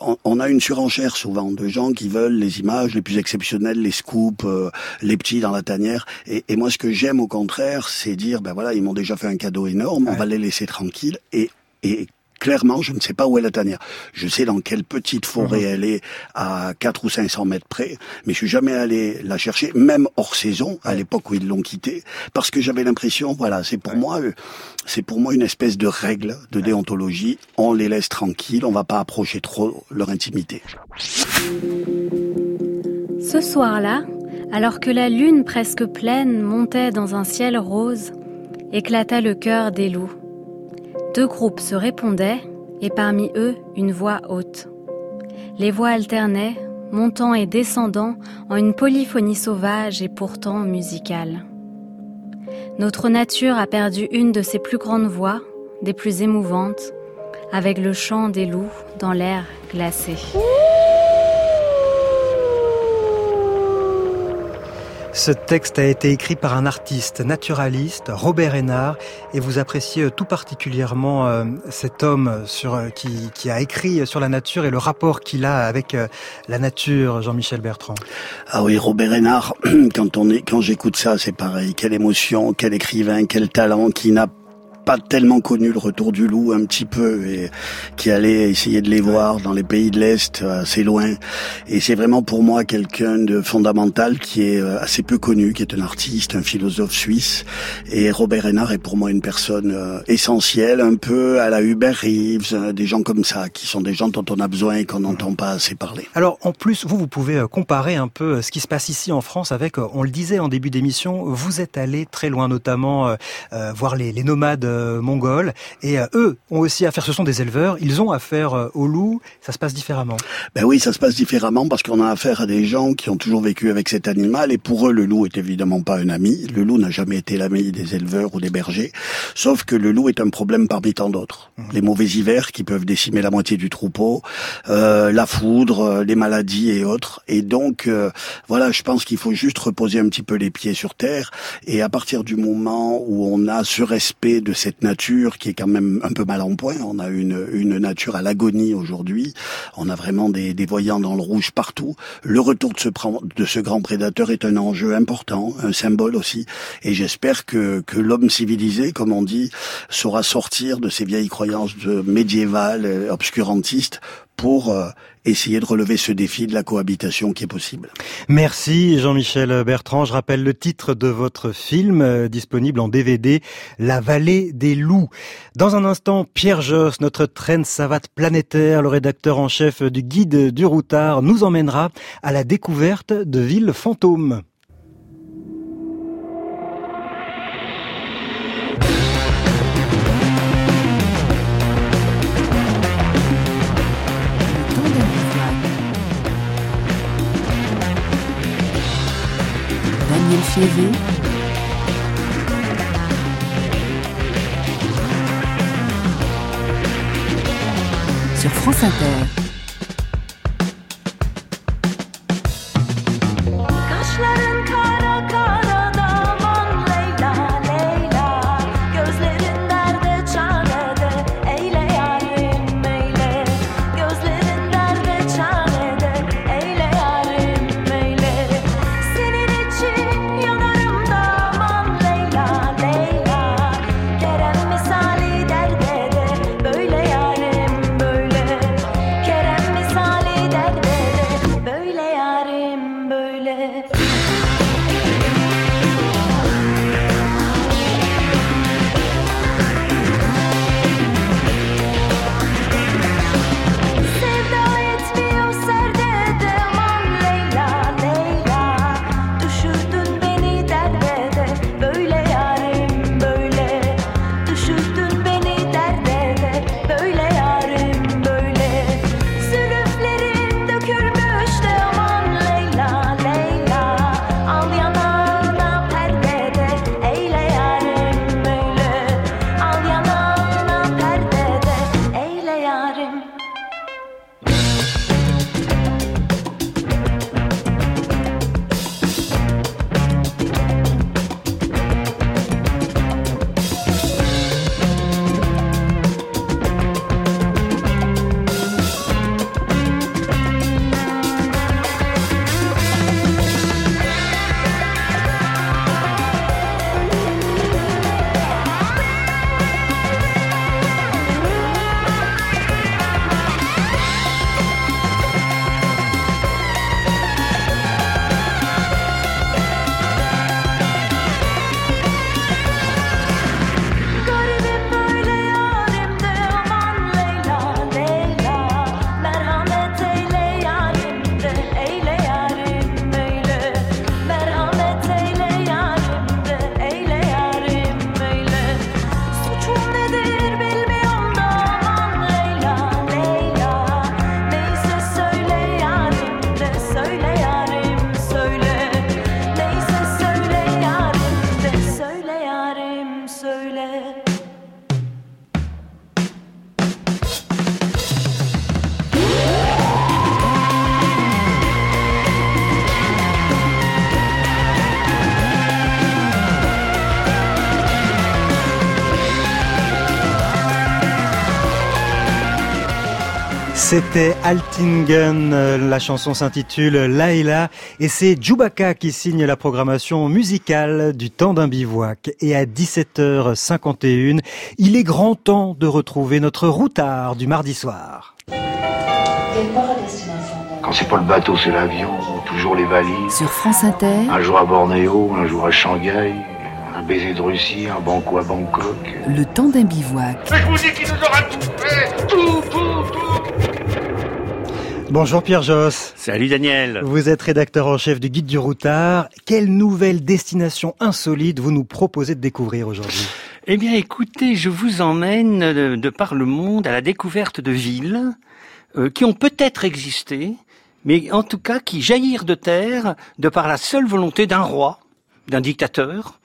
on, a une surenchère souvent de gens qui veulent les images les plus exceptionnelles, les scoops, euh, les petits dans la tanière. Et, et moi, ce que j'aime au contraire, c'est dire, ben voilà, ils m'ont déjà fait un cadeau énorme, on va les laisser tranquilles. Et, et clairement, je ne sais pas où est la tanière. Je sais dans quelle petite forêt mhm. elle est, à 4 ou 500 mètres près, mais je suis jamais allé la chercher, même hors saison, à l'époque où ils l'ont quittée, parce que j'avais l'impression, voilà, c'est pour moi, euh, c'est pour moi une espèce de règle de déontologie. On les laisse tranquilles, on va pas approcher trop leur intimité. Ce soir-là, alors que la lune presque pleine montait dans un ciel rose, éclata le cœur des loups. Deux groupes se répondaient, et parmi eux une voix haute. Les voix alternaient, montant et descendant en une polyphonie sauvage et pourtant musicale. Notre nature a perdu une de ses plus grandes voix, des plus émouvantes, avec le chant des loups dans l'air glacé. Ce texte a été écrit par un artiste naturaliste, Robert Hénard, et vous appréciez euh, tout particulièrement euh, cet homme euh, qui, a écrit sur la nature et le rapport qu'il a avec la nature, Jean-Michel Bertrand. Ah oui, Robert Hénard, quand quand j'écoute ça, c'est pareil. Quelle émotion, quel écrivain, quel talent qui n'a pas tellement connu le retour du loup un petit peu et qui allait essayer de les voir dans les pays de l'Est assez loin. Et c'est vraiment pour moi quelqu'un de fondamental qui est euh, assez peu connu, qui est un artiste, un philosophe suisse. Et Robert Renard est pour moi une personne euh, essentielle, un peu à la Hubert Reeves, euh, des gens comme ça, qui sont des gens dont on a besoin et qu'on n'entend pas assez parler. Alors en plus, vous, vous pouvez comparer un peu ce qui se passe ici en France avec, on le disait en début d'émission, vous êtes allé très loin, notamment voir les, les nomades euh, mongols. Et euh, eux ont aussi affaire, ce sont des éleveurs, ils ont affaire euh, aux loups. Ça se passe différemment. Ben oui, ça se passe différemment parce qu'on a affaire à des gens qui ont toujours vécu avec cet animal. Et pour eux, le loup est évidemment pas un ami. Le loup n'a jamais été l'ami des éleveurs ou des bergers. Sauf que le loup est un problème parmi tant d'autres. Mmh. Les mauvais hivers qui peuvent décimer la moitié du troupeau, euh, la foudre, les maladies et autres. Et donc, voilà, je pense qu'il faut juste reposer un petit peu les pieds sur terre. Et à partir du moment où on a ce respect de cette nature qui est quand même un peu mal en point. On a une, une nature à l'agonie aujourd'hui. On a vraiment des, des voyants dans le rouge partout. Le retour de ce, de ce grand prédateur est un enjeu important, un symbole aussi. Et j'espère que, que l'homme civilisé, comme on dit, saura sortir de ces vieilles croyances médiévales, obscurantistes, pour euh, essayer de relever ce défi de la cohabitation qui est possible. Merci Jean-Michel Bertrand. Je rappelle le titre de votre film euh, disponible en DVD, La vallée des loups. Dans un instant, Pierre Josse, notre traîne savate planétaire, le rédacteur en chef du guide du routard, nous emmènera à la découverte de villes fantômes. Sur France Inter. C'était Altingen, la chanson s'intitule Laila et c'est Djoubaka qui signe la programmation musicale du temps d'un bivouac. Et à 17h51, il est grand temps de retrouver notre routard du mardi soir. Quand c'est pas le bateau, c'est l'avion, toujours les valises. Sur France Inter. Un jour à Bornéo, un jour à Shanghai, baiser de Russie, un banco à Bangkok. Le temps d'un bivouac. Mais je vous dis qu'il nous aura tout fait Tout, tout, tout Bonjour Pierre Josse. Salut Daniel. Vous êtes rédacteur en chef du Guide du Routard. Quelle nouvelle destination insolite vous nous proposez de découvrir aujourd'hui? Eh bien écoutez, je vous emmène de, de, par le monde à la découverte de villes euh, qui ont peut-être existé, mais en tout cas qui jaillirent de terre de par la seule volonté d'un roi, d'un dictateur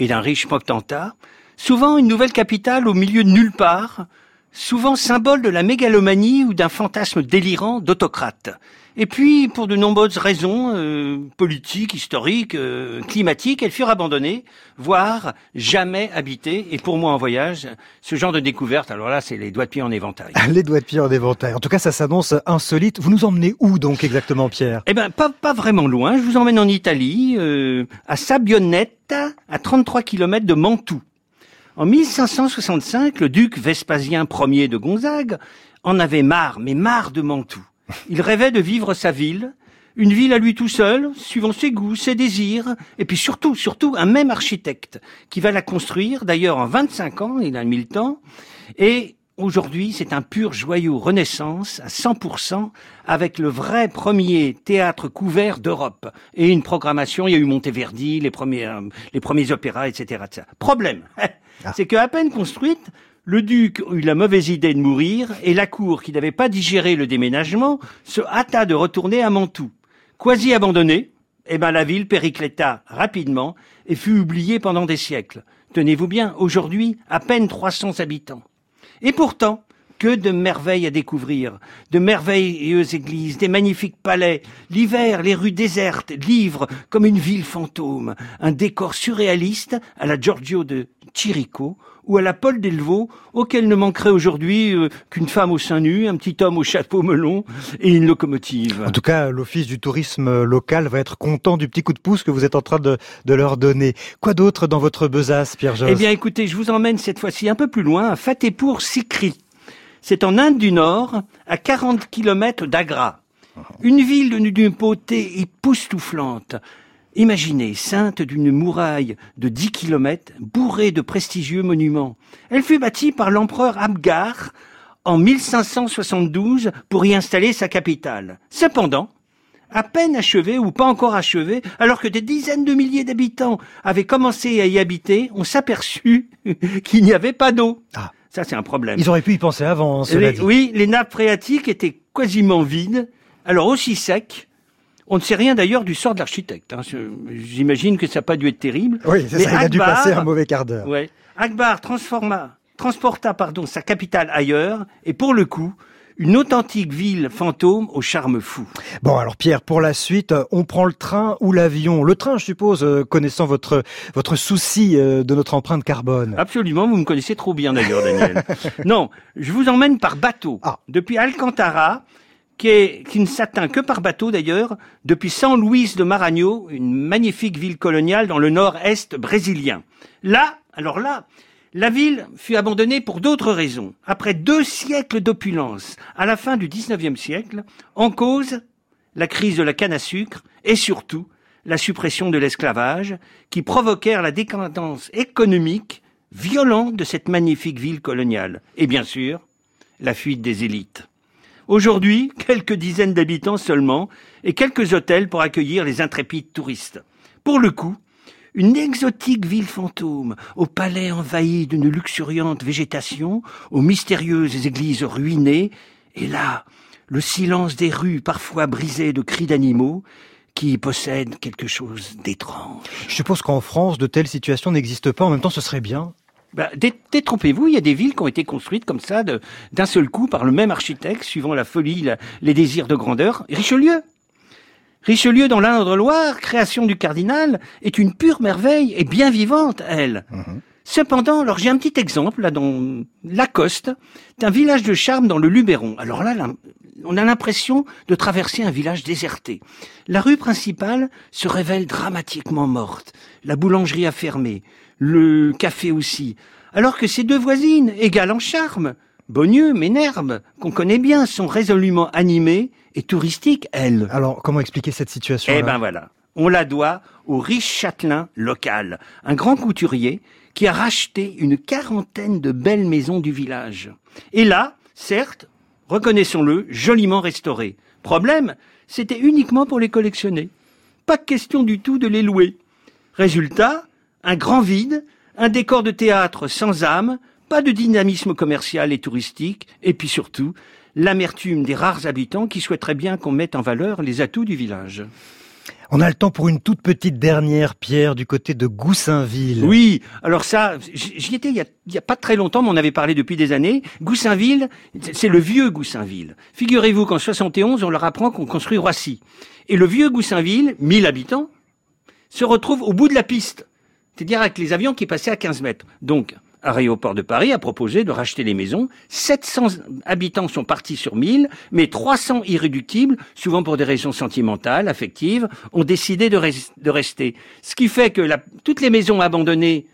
et d'un riche potentat, souvent une nouvelle capitale au milieu de nulle part, souvent symbole de la mégalomanie ou d'un fantasme délirant d'autocrate. Et puis, pour de nombreuses raisons euh, politiques, historiques, euh, climatiques, elles furent abandonnées, voire jamais habitées. Et pour moi, en voyage, ce genre de découverte, alors là, c'est les doigts de pied en éventail. les doigts de pied en éventail. En tout cas, ça s'annonce insolite. Vous nous emmenez où donc exactement, Pierre? Eh ben, pas, pas vraiment loin. Je vous emmène en Italie, euh, à Sabionetta, à 33 km de Mantoue. En 1565, le duc Vespasien Ier de Gonzague en avait marre, mais marre de Mantoue. Il rêvait de vivre sa ville, une ville à lui tout seul, suivant ses goûts, ses désirs, et puis surtout, surtout, un même architecte qui va la construire, d'ailleurs en 25 ans, il a mis le temps, et aujourd'hui, c'est un pur joyau renaissance à 100%, avec le vrai premier théâtre couvert d'Europe, et une programmation, il y a eu Monteverdi, les premiers, euh, les premiers opéras, etc.. Problème, c'est qu'à peine construite, le duc eut la mauvaise idée de mourir et la cour, qui n'avait pas digéré le déménagement, se hâta de retourner à Mantoue. Quasi abandonnée, eh ben la ville péricléta rapidement et fut oubliée pendant des siècles. Tenez-vous bien, aujourd'hui, à peine 300 habitants. Et pourtant, que de merveilles à découvrir, de merveilleuses églises, des magnifiques palais, l'hiver, les rues désertes, livrent comme une ville fantôme, un décor surréaliste à la Giorgio de Chirico ou à la Paul Delvaux, auquel ne manquerait aujourd'hui euh, qu'une femme au sein nu, un petit homme au chapeau melon et une locomotive. En tout cas, l'Office du tourisme local va être content du petit coup de pouce que vous êtes en train de, de leur donner. Quoi d'autre dans votre besace, Pierre Josse Eh bien, écoutez, je vous emmène cette fois-ci un peu plus loin, à Fatehpur Sikri. C'est en Inde du Nord, à 40 kilomètres d'Agra. Une ville d'une beauté époustouflante. Imaginez, sainte d'une muraille de 10 kilomètres, bourrée de prestigieux monuments. Elle fut bâtie par l'empereur Abgar en 1572 pour y installer sa capitale. Cependant, à peine achevée ou pas encore achevée, alors que des dizaines de milliers d'habitants avaient commencé à y habiter, on s'aperçut qu'il n'y avait pas d'eau. Ah. Ça, c'est un problème. Ils auraient pu y penser avant, cela les, dit. Oui, les nappes phréatiques étaient quasiment vides, alors aussi secs. On ne sait rien d'ailleurs du sort de l'architecte. Hein. J'imagine que ça n'a pas dû être terrible. Oui, c'est ça, il a dû passer un mauvais quart d'heure. Ouais. Akbar transforma, transporta pardon, sa capitale ailleurs, et pour le coup, une authentique ville fantôme au charme fou. Bon, alors Pierre, pour la suite, on prend le train ou l'avion? Le train, je suppose, euh, connaissant votre votre souci euh, de notre empreinte carbone. Absolument, vous me connaissez trop bien d'ailleurs, Daniel. non, je vous emmène par bateau. Ah. Depuis Alcantara, qui, ne s'atteint que par bateau d'ailleurs, depuis San Luis de Maranhão, une magnifique ville coloniale dans le nord-est brésilien. Là, alors là, la ville fut abandonnée pour d'autres raisons. Après deux siècles d'opulence, à la fin du XIXe siècle, en cause la crise de la canne à sucre et surtout la suppression de l'esclavage qui provoquèrent la décadence économique violente de cette magnifique ville coloniale. Et bien sûr, la fuite des élites. Aujourd'hui, quelques dizaines d'habitants seulement et quelques hôtels pour accueillir les intrépides touristes. Pour le coup, une exotique ville fantôme, au palais envahi d'une luxuriante végétation, aux mystérieuses églises ruinées, et là, le silence des rues parfois brisées de cris d'animaux, qui possèdent quelque chose d'étrange. Je suppose qu'en France, de telles situations n'existent pas. En même temps, ce serait bien. Bah, détrompez-vous, il y a des villes qui ont été construites comme ça, d'un seul coup, par le même architecte, suivant la folie, la, les désirs de grandeur. Richelieu Richelieu dans l'Indre-Loire, création du cardinal, est une pure merveille et bien vivante, elle. Mmh. Cependant, alors j'ai un petit exemple là dans Lacoste, c'est un village de charme dans le Luberon. Alors là, là on a l'impression de traverser un village déserté. La rue principale se révèle dramatiquement morte. La boulangerie a fermé, le café aussi. Alors que ces deux voisines, égales en charme, Bonnieux, Ménherbe, qu'on connaît bien, sont résolument animées et touristiques, elles. Alors, comment expliquer cette situation Eh ben voilà. On la doit au riche châtelain local, un grand couturier qui a racheté une quarantaine de belles maisons du village. Et là, certes, reconnaissons-le, joliment restaurées. Problème, c'était uniquement pour les collectionner. Pas question du tout de les louer. Résultat, un grand vide, un décor de théâtre sans âme, pas de dynamisme commercial et touristique, et puis surtout, l'amertume des rares habitants qui souhaiteraient bien qu'on mette en valeur les atouts du village. On a le temps pour une toute petite dernière pierre du côté de Goussainville. Oui, alors ça, j'y étais il y, a, il y, a, pas très longtemps, mais on avait parlé depuis des années. Goussainville, c'est le vieux Goussainville. Figurez-vous qu'en 71, on leur apprend qu'on construit Roissy. Et le vieux Goussainville, 1000 habitants, se retrouve au bout de la piste. C'est-à-dire avec les avions qui passaient à 15 mètres. Donc, Aéroport de Paris a proposé de racheter les maisons. 700 habitants sont partis sur 1000, mais 300 irréductibles, souvent pour des raisons sentimentales, affectives, ont décidé de, de rester. Ce qui fait que la, toutes les maisons abandonnées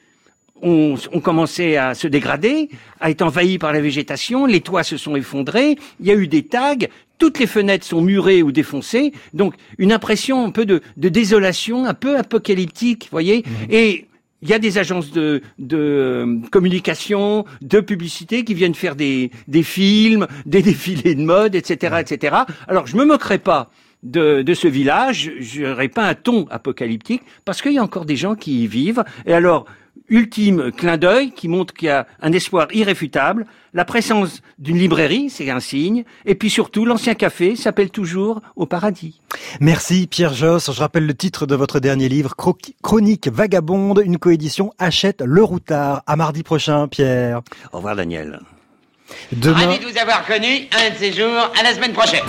ont, ont, commencé à se dégrader, à être envahies par la végétation, les toits se sont effondrés, il y a eu des tags, toutes les fenêtres sont murées ou défoncées, donc une impression un peu de, de désolation, un peu apocalyptique, voyez. Mmh. Et il y a des agences de, euh, communication, de publicité qui viennent faire des, films, des défilés de mode, etc., etc. Alors, je me moquerai pas de, de ce village, je n'aurai pas un ton apocalyptique, parce qu'il y a encore des gens qui y vivent. Et alors, ultime clin d'œil qui montre qu'il y a un espoir irréfutable. La présence d'une librairie, c'est un signe. Et puis surtout, l'ancien café s'appelle toujours Au Paradis. Merci Pierre Josse. Je rappelle le titre de votre dernier livre, Chronique vagabonde, une coédition Achète le Routard. À mardi prochain, Pierre. Au revoir, Daniel. Demain... Ravi de vous avoir connu. Un de ces jours. À la semaine prochaine.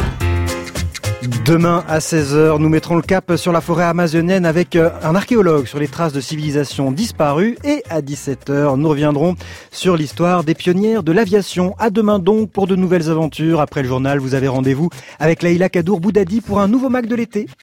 Demain à 16h, nous mettrons le cap sur la forêt amazonienne avec euh, un archéologue sur les traces de civilisations disparues et à 17h, nous reviendrons sur l'histoire des pionnières de l'aviation. À demain donc pour de nouvelles aventures. Après le journal, vous avez rendez-vous avec Laïla Kadour Boudadi pour un nouveau Mac de l'été.